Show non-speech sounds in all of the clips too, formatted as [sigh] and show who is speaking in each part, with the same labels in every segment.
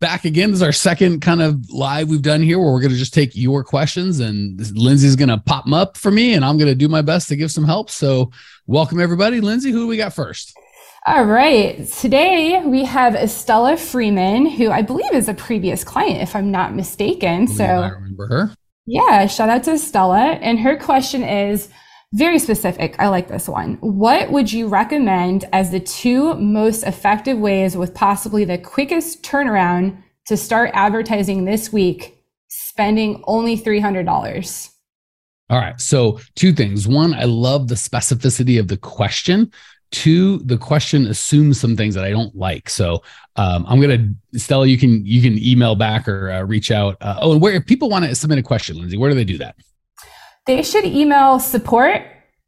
Speaker 1: back again. This is our second kind of live we've done here where we're going to just take your questions and Lindsay's going to pop them up for me and I'm going to do my best to give some help. So, welcome everybody. Lindsay, who do we got first?
Speaker 2: All right. Today we have Estella Freeman, who I believe is a previous client, if I'm not mistaken. So,
Speaker 1: I remember her.
Speaker 2: Yeah. Shout out to Estella. And her question is, very specific. I like this one. What would you recommend as the two most effective ways with possibly the quickest turnaround to start advertising this week, spending only $300?
Speaker 1: All right. So, two things. One, I love the specificity of the question. Two, the question assumes some things that I don't like. So, um, I'm gonna Stella. You can you can email back or uh, reach out. Uh, oh, and where if people want to submit a question, Lindsay, where do they do that?
Speaker 2: They should email support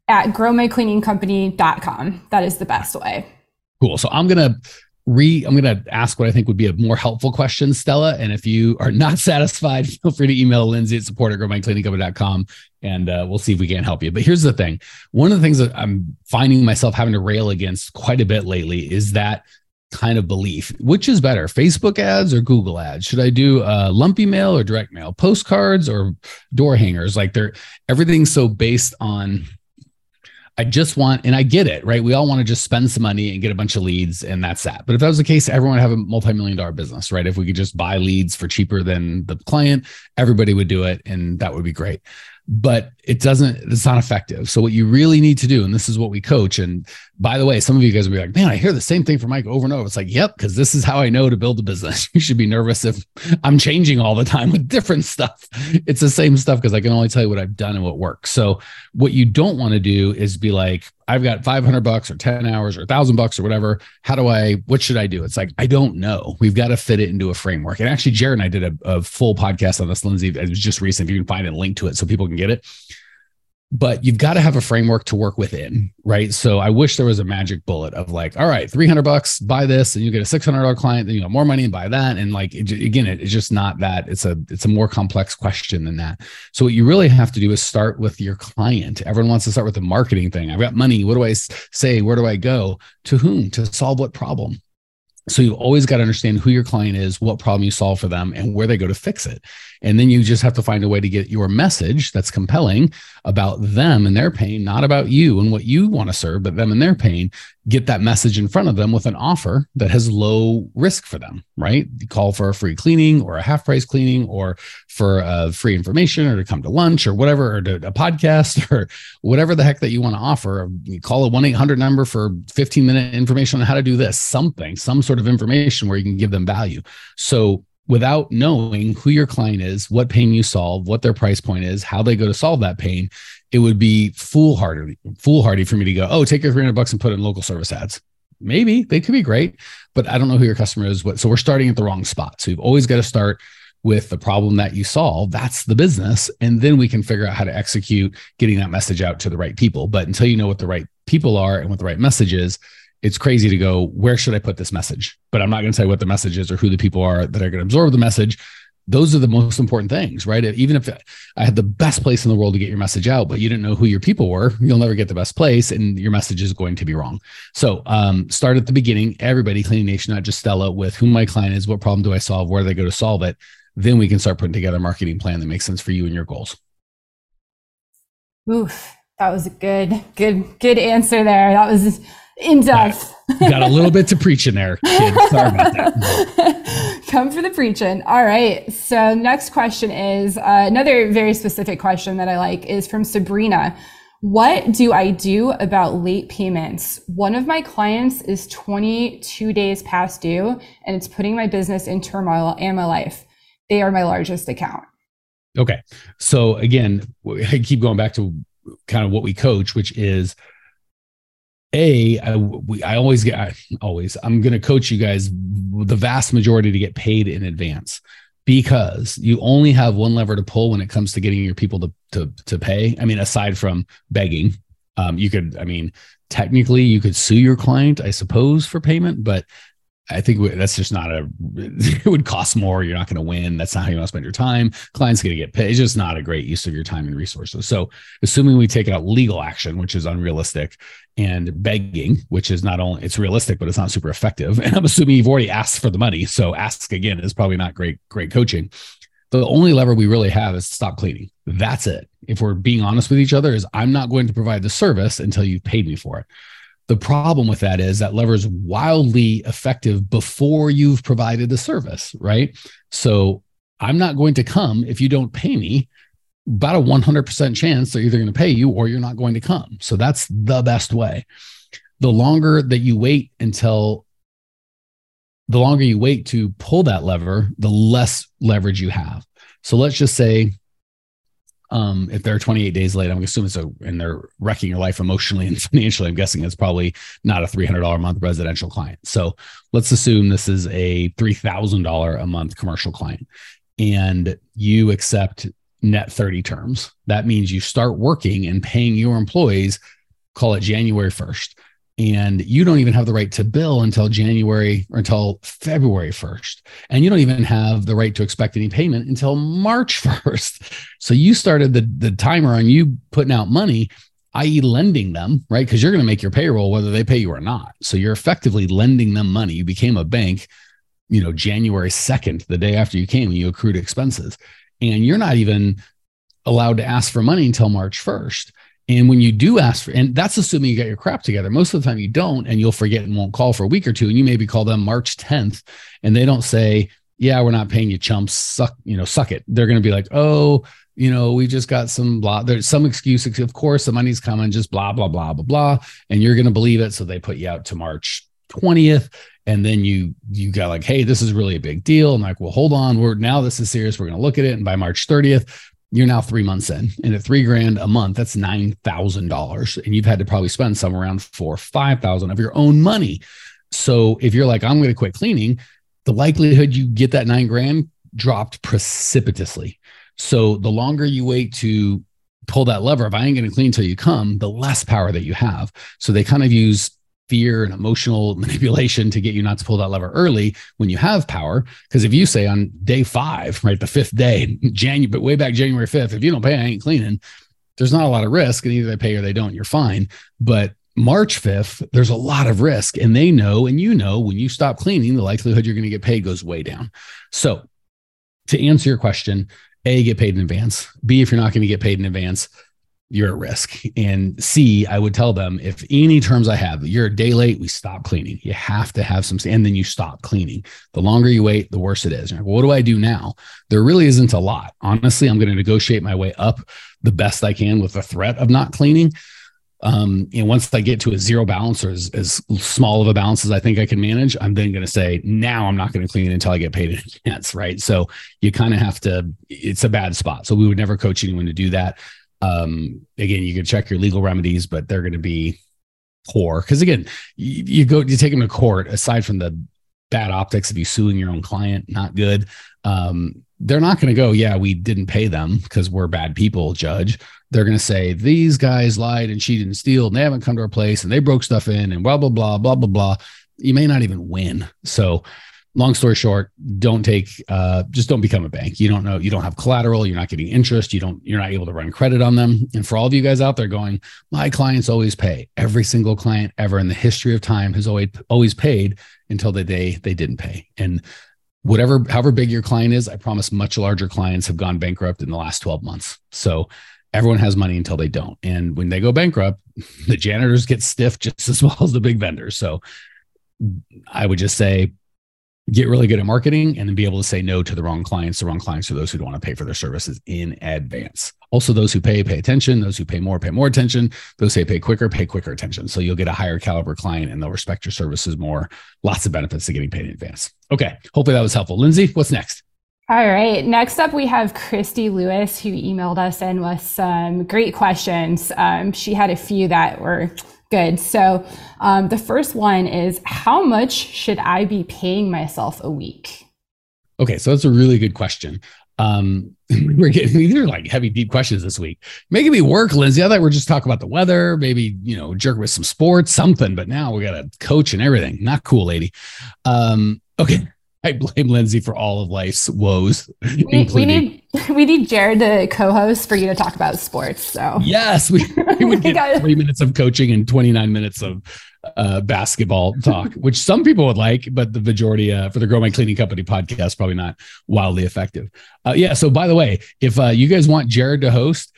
Speaker 2: at growmycleaningcompany.com. That is the best way.
Speaker 1: Cool. So I'm going to re I'm going to ask what I think would be a more helpful question, Stella. And if you are not [laughs] satisfied, feel free to email Lindsay at support at growmycleaningcompany.com and uh, we'll see if we can help you. But here's the thing. One of the things that I'm finding myself having to rail against quite a bit lately is that kind of belief. Which is better, Facebook ads or Google ads? Should I do uh, lumpy mail or direct mail, postcards or door hangers? Like they're everything's so based on. I just want, and I get it, right? We all want to just spend some money and get a bunch of leads, and that's that. But if that was the case, everyone would have a multi-million dollar business, right? If we could just buy leads for cheaper than the client, everybody would do it, and that would be great but it doesn't it's not effective so what you really need to do and this is what we coach and by the way some of you guys will be like man i hear the same thing from mike over and over it's like yep because this is how i know to build a business [laughs] you should be nervous if i'm changing all the time with different stuff it's the same stuff because i can only tell you what i've done and what works so what you don't want to do is be like I've got 500 bucks or 10 hours or 1000 bucks or whatever. How do I, what should I do? It's like, I don't know. We've got to fit it into a framework. And actually, Jared and I did a, a full podcast on this, Lindsay. It was just recent. If you can find a link to it so people can get it but you've got to have a framework to work within, right? So I wish there was a magic bullet of like, all right, 300 bucks, buy this and you get a $600 client, then you got more money and buy that. And like, it, again, it, it's just not that it's a, it's a more complex question than that. So what you really have to do is start with your client. Everyone wants to start with the marketing thing. I've got money. What do I say? Where do I go? To whom? To solve what problem? So you've always got to understand who your client is, what problem you solve for them, and where they go to fix it. And then you just have to find a way to get your message that's compelling about them and their pain, not about you and what you want to serve, but them and their pain. Get that message in front of them with an offer that has low risk for them, right? You call for a free cleaning or a half price cleaning or for a free information or to come to lunch or whatever, or to a podcast [laughs] or whatever the heck that you want to offer. You call a 1 800 number for 15 minute information on how to do this, something, some sort of information where you can give them value. So without knowing who your client is, what pain you solve, what their price point is, how they go to solve that pain, it would be foolhardy, foolhardy for me to go, oh, take your 300 bucks and put in local service ads. Maybe they could be great, but I don't know who your customer is. What, so we're starting at the wrong spot. So you've always got to start with the problem that you solve. That's the business. And then we can figure out how to execute getting that message out to the right people. But until you know what the right people are and what the right message is, it's crazy to go, where should I put this message? But I'm not going to say what the message is or who the people are that are going to absorb the message. Those are the most important things, right? Even if I had the best place in the world to get your message out, but you didn't know who your people were, you'll never get the best place and your message is going to be wrong. So um, start at the beginning, everybody, Cleaning Nation, not just Stella, with who my client is, what problem do I solve, where do they go to solve it? Then we can start putting together a marketing plan that makes sense for you and your goals.
Speaker 2: Oof, that was a good, good, good answer there. That was in depth.
Speaker 1: Got a little bit to preach in there, kid. Sorry about that. [laughs]
Speaker 2: Come for the preaching. All right. So, next question is uh, another very specific question that I like is from Sabrina. What do I do about late payments? One of my clients is 22 days past due, and it's putting my business in turmoil and my life. They are my largest account.
Speaker 1: Okay. So, again, I keep going back to kind of what we coach, which is a I, we, I always get I, always i'm going to coach you guys the vast majority to get paid in advance because you only have one lever to pull when it comes to getting your people to to, to pay. I mean aside from begging um, you could i mean technically you could sue your client i suppose for payment but I think that's just not a, [laughs] it would cost more. You're not going to win. That's not how you want to spend your time. Client's going to get paid. It's just not a great use of your time and resources. So, assuming we take out legal action, which is unrealistic, and begging, which is not only, it's realistic, but it's not super effective. [laughs] And I'm assuming you've already asked for the money. So, ask again is probably not great, great coaching. The only lever we really have is stop cleaning. That's it. If we're being honest with each other, is I'm not going to provide the service until you've paid me for it. The problem with that is that lever is wildly effective before you've provided the service, right? So I'm not going to come if you don't pay me. About a 100% chance they're either going to pay you or you're not going to come. So that's the best way. The longer that you wait until the longer you wait to pull that lever, the less leverage you have. So let's just say um, if they're 28 days late, I'm assuming so, and they're wrecking your life emotionally and [laughs] financially. I'm guessing it's probably not a $300 a month residential client. So let's assume this is a $3,000 a month commercial client, and you accept net 30 terms. That means you start working and paying your employees, call it January 1st and you don't even have the right to bill until January or until February 1st. And you don't even have the right to expect any payment until March [laughs] 1st. So you started the, the timer on you putting out money, i.e., lending them, right? Because you're going to make your payroll whether they pay you or not. So you're effectively lending them money. You became a bank, you know, January 2nd, the day after you came, and you accrued expenses. And you're not even allowed to ask for money until March 1st. And when you do ask for, and that's assuming you got your crap together. Most of the time you don't, and you'll forget and won't call for a week or two. And you maybe call them March 10th, and they don't say, "Yeah, we're not paying you, chumps. Suck, you know, suck it." They're going to be like, "Oh, you know, we just got some blah. There's some excuse. Of course, the money's coming. Just blah blah blah blah blah." And you're going to believe it, so they put you out to March 20th, and then you you got like, "Hey, this is really a big deal." And like, well, hold on, we're now this is serious. We're going to look at it, and by March 30th, you're now three months in and at three grand a month that's nine thousand dollars. And you've had to probably spend some around four five thousand of your own money. So if you're like i'm going to quit cleaning the likelihood you get that nine grand dropped precipitously. So the longer you wait to pull that lever if i ain't going to clean until you come the less power that you have. So they kind of use fear and emotional [laughs] manipulation to get you not to pull that lever early when you have power. Because if you say on day five, right, the fifth day, [laughs] January, but way back January 5th, if you don't pay, I ain't cleaning, there's not a lot of risk. And either they pay or they don't, you're fine. But March 5th, there's a lot of risk. And they know, and you know, when you stop cleaning, the likelihood you're going to get paid goes way down. So to answer your question, A, get paid in advance. B, if you're not going to get paid in advance, you're at risk. And C, I would tell them if any terms I have, you're a day late, we stop cleaning. You have to have some, and then you stop cleaning. The longer you wait, the worse it is. Like, well, what do I do now? There really isn't a lot. Honestly, I'm going to negotiate my way up the best I can with the threat of not cleaning. Um, and once I get to a zero balance or as, as small of a balance as I think I can manage, I'm then going to say, now I'm not going to clean until I get paid in advance. Right. So you kind of have to, it's a bad spot. So we would never coach anyone to do that. Um, again, you can check your legal remedies, but they're going to be poor because again, you, you, go you take them to court. Aside from the bad optics of you suing your own client, not good. Um, they're not going to go, yeah, we didn't pay them because we're bad people, judge. They're going to say these guys lied and cheated and steal, and they haven't come to our place and they broke stuff in and blah blah blah blah blah blah. You may not even win. So long story short don't take uh, just don't become a bank. You don't know you don't have collateral you're not getting interest you don't you're not able to run credit on them. And for all of you guys out there going my clients always pay. Every single client ever in the history of time has always always paid until the day they didn't pay. And whatever however big your client is i promise much larger clients have gone bankrupt in the last 12 months. So everyone has money until they don't. And when they go bankrupt [laughs] the janitors get stiff just as well as the big vendors. So i would just say get really good at marketing and then be able to say no to the wrong clients. The wrong clients are those who don't want to pay for their services in advance. Also, those who pay, pay attention. Those who pay more, pay more attention. Those who pay quicker, pay quicker attention. So you'll get a higher caliber client and they'll respect your services more. Lots of benefits to getting paid in advance. Okay. Hopefully that was helpful. Lindsay, what's next?
Speaker 2: All right. Next up, we have Christy Lewis, who emailed us in with some great questions. Um, she had a few that were Good. So um, the first one is how much should I be paying myself a week?
Speaker 1: Okay, so that's a really good question. Um, [laughs] we're getting these are like heavy, deep questions this week. Making me work, Lindsay. I thought we are just talking about the weather, maybe you know, jerk with some sports, something. But now we got a coach and everything. Not cool, lady. Um, okay. I blame Lindsay for all of life's woes.
Speaker 2: We, we need [laughs] we need Jared to co-host for you to talk about sports. So
Speaker 1: yes, we, we would [laughs] get three minutes of coaching and twenty nine minutes of uh, basketball talk, [laughs] which some people would like, but the majority uh, for the Grow My Cleaning Company podcast probably not wildly effective. Uh, yeah. So by the way, if uh, you guys want Jared to host,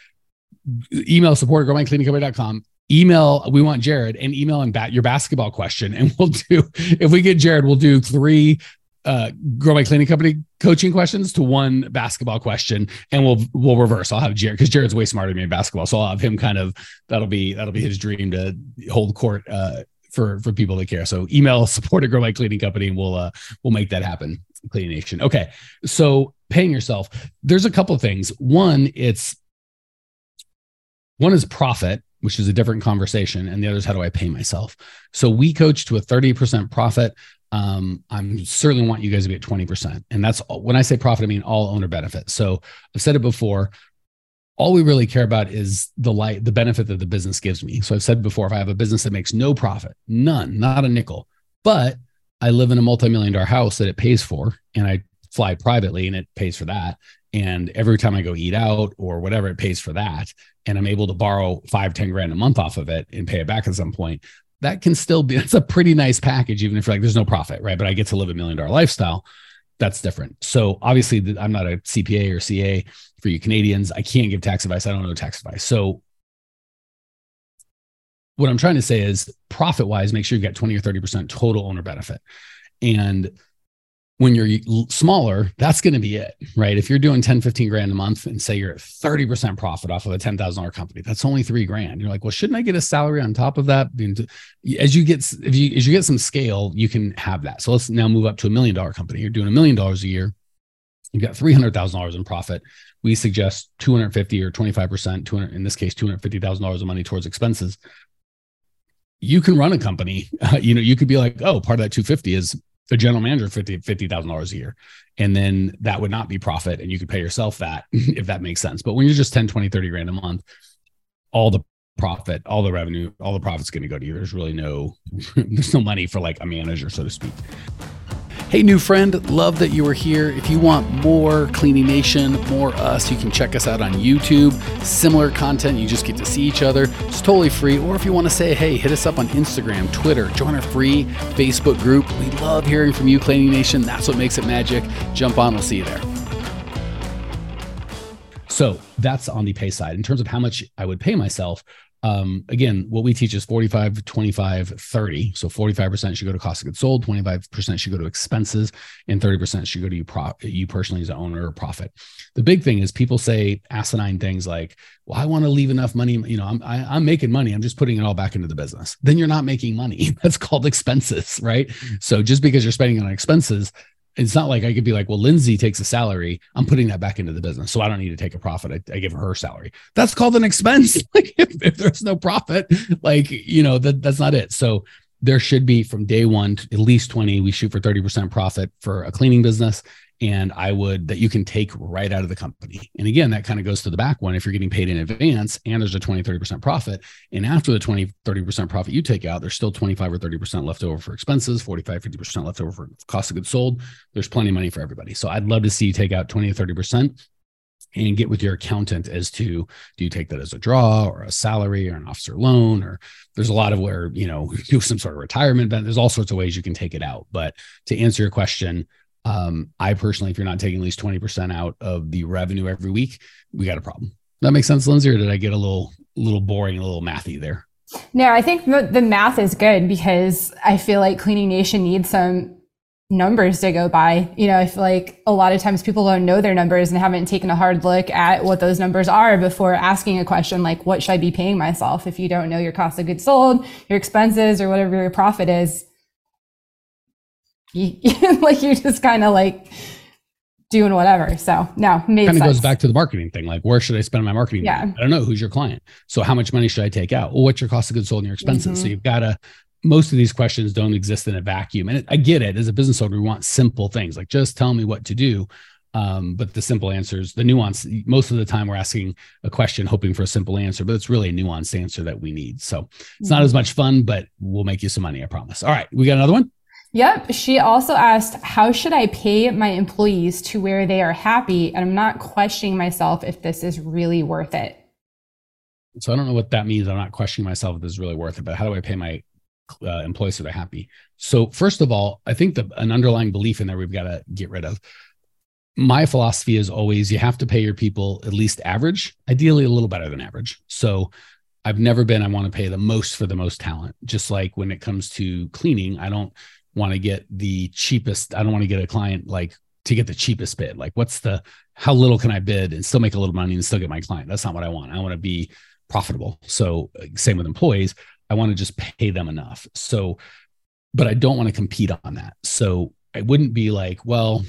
Speaker 1: email support at growmycleaningcompany.com email we want jared and email and bat your basketball question and we'll do if we get jared we'll do three uh, grow my cleaning company coaching questions to one basketball question and we'll we'll reverse. I'll have jared because jared's way smarter than me in basketball so i'll have him kind of that'll be that'll be his dream to hold court uh, for for people that care. So email support at grow my cleaning company and we'll uh we'll make that happen. Cleaning nation. Okay so paying yourself there's a couple of things. One it's one is profit which is a different conversation and the other is how do i pay myself? So we coach to a 30% profit um, I'm certainly want you guys to be at 20%. And that's when I say profit, I mean all owner benefit. So I've said it before. All we really care about is the light, the benefit that the business gives me. So I've said before, if I have a business that makes no profit, none, not a nickel, but I live in a multi-million dollar house that it pays for, and I fly privately and it pays for that. And every time I go eat out or whatever, it pays for that. And I'm able to borrow five, 10 grand a month off of it and pay it back at some point that can still be [laughs] that's a pretty nice package even if you're like there's no profit right? But i get to live a million dollar lifestyle. That's different. So obviously i'm not a cpa or ca for you canadians. I can't give tax advice. I don't know tax advice. So what i'm trying to say is profit wise make sure you get 20 or 30% total owner benefit. And when you're smaller, that's going to be it, right? If you're doing 10, 15 grand a month and say you're at 30% profit off of a $10,000 company, that's only three grand. You're like, well, shouldn't I get a salary on top of that? As you get, if you, as you get some scale, you can have that. So let's now move up to a million dollar company. You're doing a million dollars a year. You've got $300,000 in profit. We suggest 250 or 25%, 200, in this case, $250,000 of money towards expenses you can run a company. Uh, [laughs] you know, you could be like, oh, part of that 250 is a general manager fifty fifty thousand dollars a year, and then that would not be profit, and you could pay yourself that [laughs] if that makes sense. But when you're just 10, 20, 30 grand a month, all the profit, all the revenue, all the profit's going to go to you. There's really no [laughs] there's no money for like a manager, so to speak. Hey, new friend, love that you are here. If you want more Cleaning Nation, more us, you can check us out on YouTube. Similar content, you just get to see each other. It's totally free. Or if you want to say, hey, hit us up on Instagram, Twitter, join our free Facebook group. We love hearing from you, Cleaning Nation. That's what makes it magic. Jump on, we'll see you there. So that's on the pay side. In terms of how much I would pay myself, um, again, what we teach is 45, 25, 30. So 45% should go to cost of goods sold, 25% should go to expenses, and 30% should go to you, pro- you personally as an owner or profit. The big thing is people say asinine things like, well, I want to leave enough money. You know, I'm, I, am i am making money. I'm just putting it all back into the business. Then you're not making money. [laughs] That's called expenses, right? So just because you're spending on expenses it's not like I could be like, well, Lindsay takes a salary. I'm putting that back into the business. So I don't need to take a profit. I, I give her her salary. That's called an expense. [laughs] like if, if, there's no profit, like, you know, that that's not it. So there should be from day one, at least 20, we shoot for 30% profit for a cleaning business and I would that you can take right out of the company. And again, that kind of goes to the back one if you're getting paid in advance and there's a 20, 30% profit. And after the 20, 30% profit you take out, there's still 25 or 30% left over for expenses, 45, 50% left over for cost of goods sold. There's plenty of money for everybody. So I'd love to see you take out 20 or 30% and get with your accountant as to do you take that as a draw or a salary or an officer loan or there's a lot of where you know [laughs] do some sort of retirement there's all sorts of ways you can take it out but to answer your question um, I personally, if you're not taking at least 20% out of the revenue every week, we got a problem. That makes sense, Lindsay, or did I get a little, little boring, a little mathy there?
Speaker 2: No, I think the, the math is good because I feel like Cleaning Nation needs some numbers to go by. You know, I feel like a lot of times people don't know their numbers and haven't taken a hard look at what those numbers are before asking a question like, what should I be paying myself? If you don't know your cost of goods sold, your expenses, or whatever your profit is, you, [laughs] like you're just kind of like doing whatever. So no, made
Speaker 1: kind of goes back to the marketing thing. Like, where should I spend my marketing?
Speaker 2: Yeah.
Speaker 1: money? I don't know who's your client. So how much money should I take out? Well, what's your cost of goods sold and your expenses? So
Speaker 2: Mhm.
Speaker 1: you've got to. Most of these questions don't exist in a vacuum, and I get it. As a business owner, we want simple things like just tell me what to do. Um, but the simple answers, the nuance. Most of the time, we're asking a question hoping for a simple answer, but it's really a nuanced answer that we need. So it's not
Speaker 2: Mhm.
Speaker 1: as much fun, but we'll make you some money. I promise. All right, we got another one.
Speaker 2: Yep. She also asked, How should I pay my employees to where they are happy? And I'm not questioning myself if this is really worth it.
Speaker 1: So I don't know what that means. I'm not questioning myself if this is really worth it, but how do I pay my uh, employees so they're happy? So first of all, I think the an underlying belief in there we've got to get rid of. My philosophy is always you have to pay your people at least average, ideally a little better than average. So I've never been I want to pay the most for the most talent. Just like when it comes to cleaning, I don't want to get the cheapest. I don't want to get a client like to get the cheapest bid. Like what's the how little can I bid and still make a little money and still get my client? That's not what I want. I want to be profitable. So uh, same with employees. I want to just pay them enough. So, but I don't want to compete on that. So I wouldn't be like, well,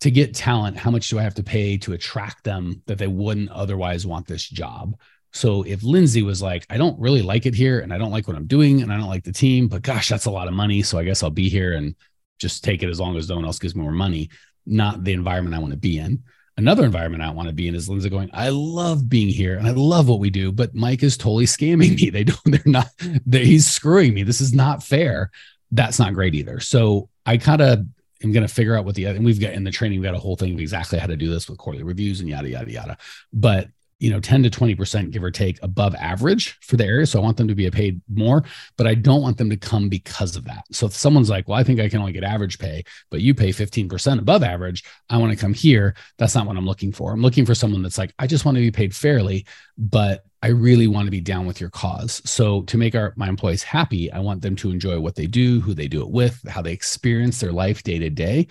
Speaker 1: to get talent, how much do I have to pay to attract them that they wouldn't otherwise want this job? So if Lindsay was like, I don't really like it here and I don't like what I'm doing and I don't like the team, but gosh, that's a lot of money. So I guess I'll be here and just take it as long as no one else gives me more money, not the environment I want to be in. Another environment I don't want to be in is Lindsay going, I love being here and I love what we do, but Mike is totally scamming me. They don't, [laughs] they're not, they, he's screwing me. This is not fair. That's not great either. So I kind of am going to figure out what the, and we've got in the training, we've got a whole thing of exactly how to do this with quarterly reviews and yada, yada, yada. But you know 10 to 20% give or take above average for the area. So i want them to be paid more but i don't want them to come because of that. So if someone's like well i think i can only get average pay but you pay 15% above average i want to come here that's not what i'm looking for. I'm looking for someone that's like i just want to be paid fairly but i really want to be down with your cause so to make our my employees happy i want them to enjoy what they do who they do it with how they experience their life day to day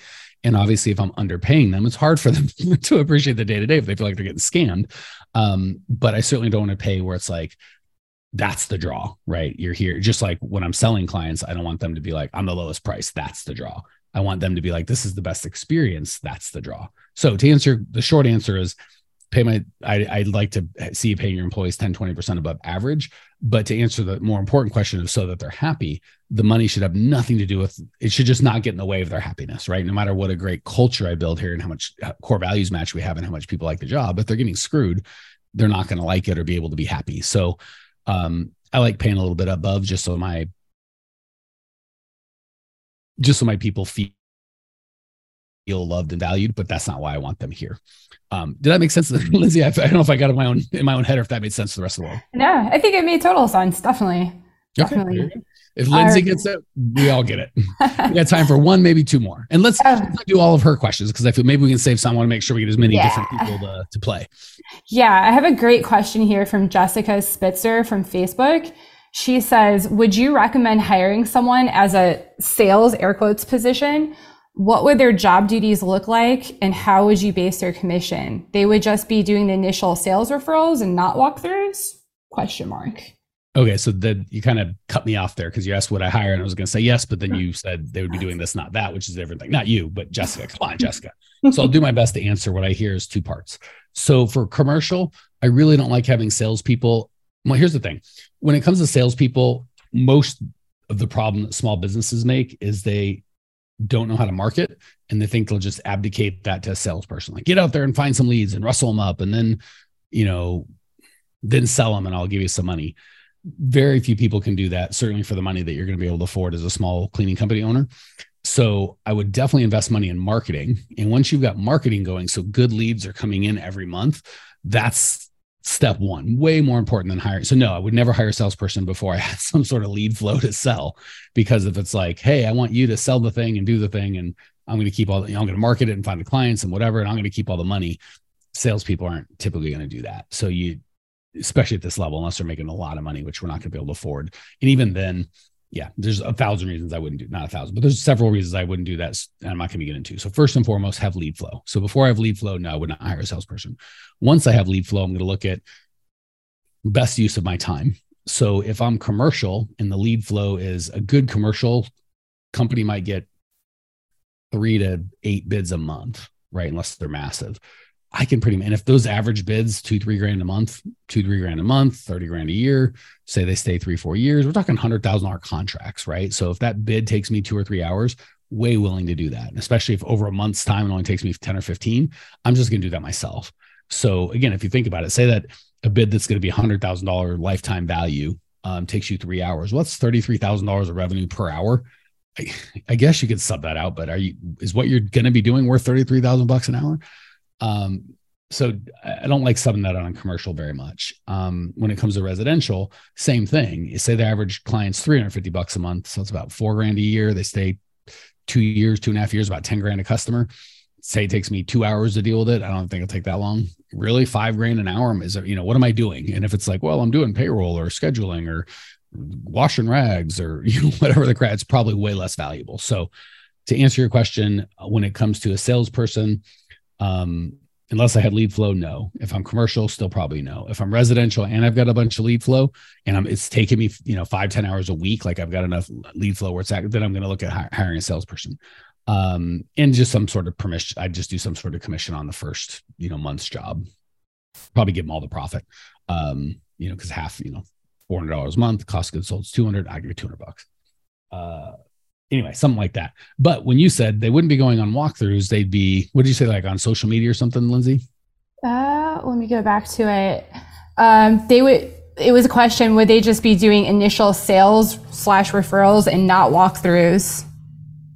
Speaker 1: and obviously, if I'm underpaying them, it's hard for them [laughs] to appreciate the day to day if they feel like they're getting scammed. Um, but I certainly don't want to pay where it's like, that's the draw, right? You're here. Just like when I'm selling clients, I don't want them to be like, I'm the lowest price. That's the draw. I want them to be like, this is the best experience. That's the draw. So to answer the short answer is pay my, I, I'd like to see you paying your employees 10, 20% above average. But to answer the more important question of so that they're happy, the money should have nothing to do with it should just not get in the way of their happiness right no matter what a great culture i build here and how much core values match we have and how much people like the job if they're getting screwed they're not going to like it or be able to be happy so um, i like paying a little bit above just so my just so my people feel feel loved and valued but that's not why i want them here um, did that make sense [laughs] lindsay I, I don't know if i got it in my own in my own head or if that made sense to the rest of the world
Speaker 2: Yeah, I think it made total sense. Definitely.
Speaker 1: Okay,
Speaker 2: Definitely.
Speaker 1: If Lindsay gets it, we all get it. [laughs] We got time for one, maybe two more. And let's, let's do all of her questions because I feel maybe we can save some. I want to make sure we get as many
Speaker 2: Yeah.
Speaker 1: different people to, to play.
Speaker 2: Yeah, I have a great question here from Jessica Spitzer from Facebook. She says, Would you recommend hiring someone as a sales air quotes position? What would their job duties look like and how would you base their commission? They would just be doing the initial sales referrals and not walkthroughs? Question mark.
Speaker 1: Okay. So then you kind of cut me off there because you asked would I hire and I was going to say yes, but then you said they would be doing this, not that, which is a different thing. Not you, but Jessica. [laughs] Come on, Jessica. So I'll do my best to answer what I hear is two parts. So for commercial, I really don't like having salespeople. Well, here's the thing when it comes to salespeople, most of the problem that small businesses make is they don't know how to market and they think they'll just abdicate that to a salesperson. Like get out there and find some leads and rustle them up and then, you know, then sell them and I'll give you some money. Very few people can do that, certainly for the money that you're going to be able to afford as a small cleaning company owner. So I would definitely invest money in marketing. And once you've got marketing going, so good leads are coming in every month, that's step one, way more important than hiring. So no, I would never hire a salesperson before I had [laughs] some sort of lead flow to sell. Because if it's like, hey, I want you to sell the thing and do the thing, and I'm going to keep all, the, you know, I'm going to market it and find the clients and whatever, and I'm going to keep all the money. Salespeople aren't typically going to do that. So you, especially at this level, unless they're making a lot of money, which we're not going to be able to afford. And even then, yeah, there's a thousand reasons I wouldn't do, not a thousand, but there's several reasons I wouldn't do that. And I'm not going to get into. So first and foremost, have lead flow. So before I have lead flow, no, I would not hire a salesperson. Once I have lead flow, I'm going to look at best use of my time. So if I'm commercial and the lead flow is a good commercial company might get three to eight bids a month, right? Unless they're massive. I can pretty much, and if those average bids two three grand a month, two three grand a month, thirty grand a year, say they stay three four years, we're talking hundred thousand dollar contracts, right? So if that bid takes me two or three hours, way willing to do that, and especially if over a month's time it only takes me ten or fifteen, I'm just going to do that myself. So again, if you think about it, say that a bid that's going to be hundred thousand dollar lifetime value um, takes you three hours. Thousand dollars of revenue per hour? I, I guess you could sub that out, but are you is what you're going to be doing worth thirty three thousand bucks an hour? Um, so I don't like subbing that on commercial very much. Um, when it comes to residential, same thing. You say the average client's 350 bucks a month. So it's about four grand a year. They stay two years, two and a half years, about 10 grand a customer. Say it takes me two hours to deal with it. I don't think it'll take that long. Really, five grand an hour is, you know, what am I doing? And if it's like, well, I'm doing payroll or scheduling or washing rags or [laughs] you know, whatever the crap, it's probably way less valuable. So to answer your question, when it comes to a salesperson, um, unless I had lead flow, no. If I'm commercial, still probably no. If I'm residential and I've got a bunch of lead flow and I'm, it's taking me, you know, five ten hours a week, like I've got enough lead flow where it's at, then I'm going to look at hiring a salesperson. Um, and just some sort of permission. I just do some sort of commission on the first, you know, month's job. Probably give them all the profit. Um, you know, because half, you know, four hundred dollars a month, cost of goods sold is two hundred. I give you two hundred bucks. Uh, anyway, something like that. But when you said they wouldn't be going on walkthroughs, they'd be, what did you say, like on social media or something, Lindsay?
Speaker 2: Uh, let me go back to it. Um, they would, it was a question, would they just be doing initial sales slash referrals and not walkthroughs?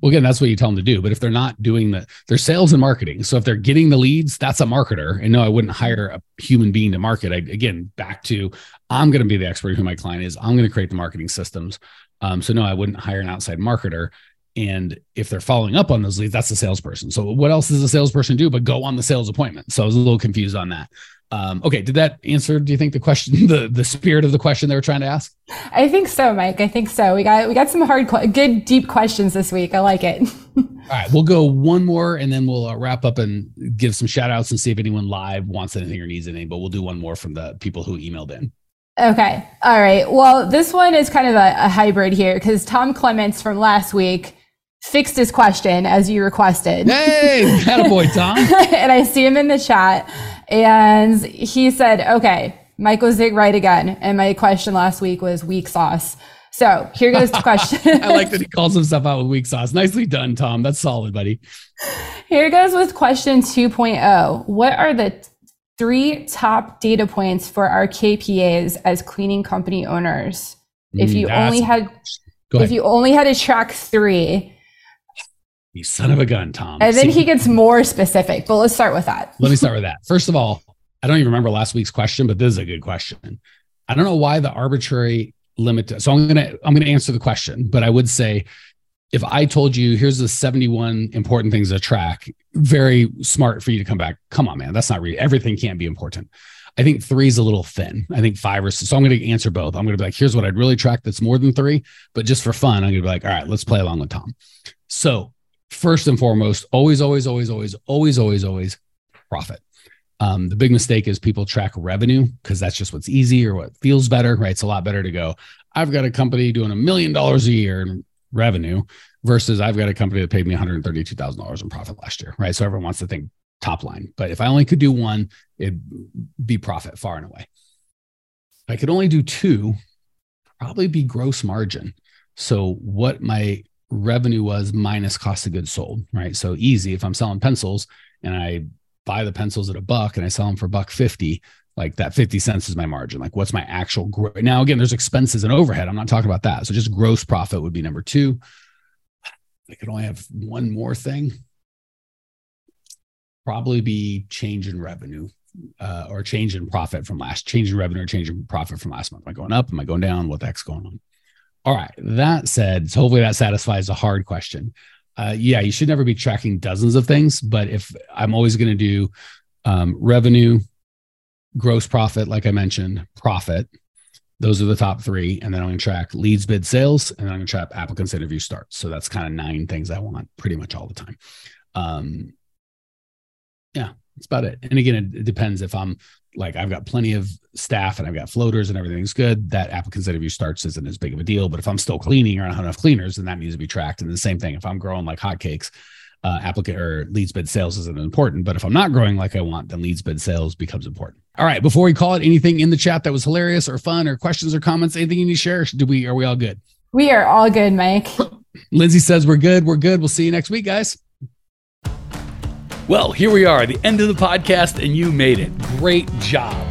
Speaker 1: Well, again, that's what you tell them to do. But if they're not doing the, their sales and marketing. So if they're getting the leads, that's a marketer. And no, I wouldn't hire a human being to market. I, again, back to I'm going to be the expert who my client is. I'm going to create the marketing systems. Um, so no, I wouldn't hire an outside marketer. And if they're following up on those leads, that's the salesperson. So what else does a salesperson do but go on the sales appointment? So I was a little confused on that. Um, okay, did that answer? Do you think the question, [laughs] the the spirit of the question they were trying to ask?
Speaker 2: I think so, Mike. I think so. We got we got some hard, good, deep questions this week. I like it. [laughs]
Speaker 1: All right, we'll go one more, and then we'll uh, wrap up and give some shout outs and see if anyone live wants anything or needs anything. But we'll do one more from the people who emailed in.
Speaker 2: Okay. All right. Well, this one is kind of a, a hybrid here because Tom Clements from last week fixed his question as you requested.
Speaker 1: Hey, [laughs] boy, Tom. [laughs]
Speaker 2: and I see him in the chat. And he said, okay, Michael Zig right again. And my question last week was weak sauce. So here goes the [laughs] question.
Speaker 1: I like that he calls himself out with weak sauce. Nicely done, Tom. That's solid, buddy.
Speaker 2: Here goes with question 2.0. What are the three top data points for our KPAs as cleaning company owners. If mm, you mm, only had if you only had to track three.
Speaker 1: You son of a gun, Tom.
Speaker 2: And then See, he gets more specific, but let's start with that.
Speaker 1: Let me start with that. First of all, I don't even remember last week's question, but this is a good question. I don't know why the arbitrary limit. So I'm gonna I'm gonna answer the question, but I would say if I told you here's the 71 important things to track, very smart for you to come back. Come on, man, that's not real. Everything can't be important. I think three is a little thin. I think five or so. I'm going to answer both. I'm going to be like, here's what I'd really track that's more than three, but just for fun, I'm going to be like, all right, let's play along with Tom. So first and foremost, always, always, always, always, always, always, always profit. Um, the big mistake is people track revenue because that's just what's easy or what feels better, right? It's a lot better to go. I've got a company doing a million dollars a year and revenue versus I've got a company that paid me $132,000 in profit last year, right? So everyone wants to think top line. But if I only could do one, it'd be profit far and away. If I could only do two, probably be gross margin. So what my revenue was minus cost of goods sold, right? So easy. If I'm selling pencils and I buy the pencils at a buck and I sell them for buck 50, like that 50 cents is my margin. Like what's my actual growth? Now, again, there's expenses and overhead. I'm not talking about that. So just gross profit would be number two. I could only have one more thing. Probably be change in revenue uh, or change in profit from last, change in revenue or change in profit from last month. Am I going up? Am I going down? What the heck's going on? All right. That said, so hopefully that satisfies a hard question. Uh, yeah, you should never be tracking dozens of things, but if I'm always going to do um, revenue, gross profit, like I mentioned, profit, those are the top three. And then I'm going to track leads, bid, sales, and I'm going to track applicants, interview starts. So that's kind of nine things I want pretty much all the time. Um, yeah, that's about it. And again, it, it, depends if I'm like, I've got plenty of staff and I've got floaters and everything's good. That applicants interview starts isn't as big of a deal. But if I'm still cleaning or I don't have enough cleaners, then that needs to be tracked. And the same thing, if I'm growing like hotcakes, uh, applicant or leads bid sales isn't important. But if I'm not growing like I want, then leads bid sales becomes important. All right. Before we call it, anything in the chat that was hilarious or fun or questions or comments, anything you need to share? Do we are we all good?
Speaker 2: We are all good, Mike. [clears throat]
Speaker 1: Lindsay says we're good. We're good. We'll see you next week, guys. Well, here we are, the end of the podcast, and you made it. Great job.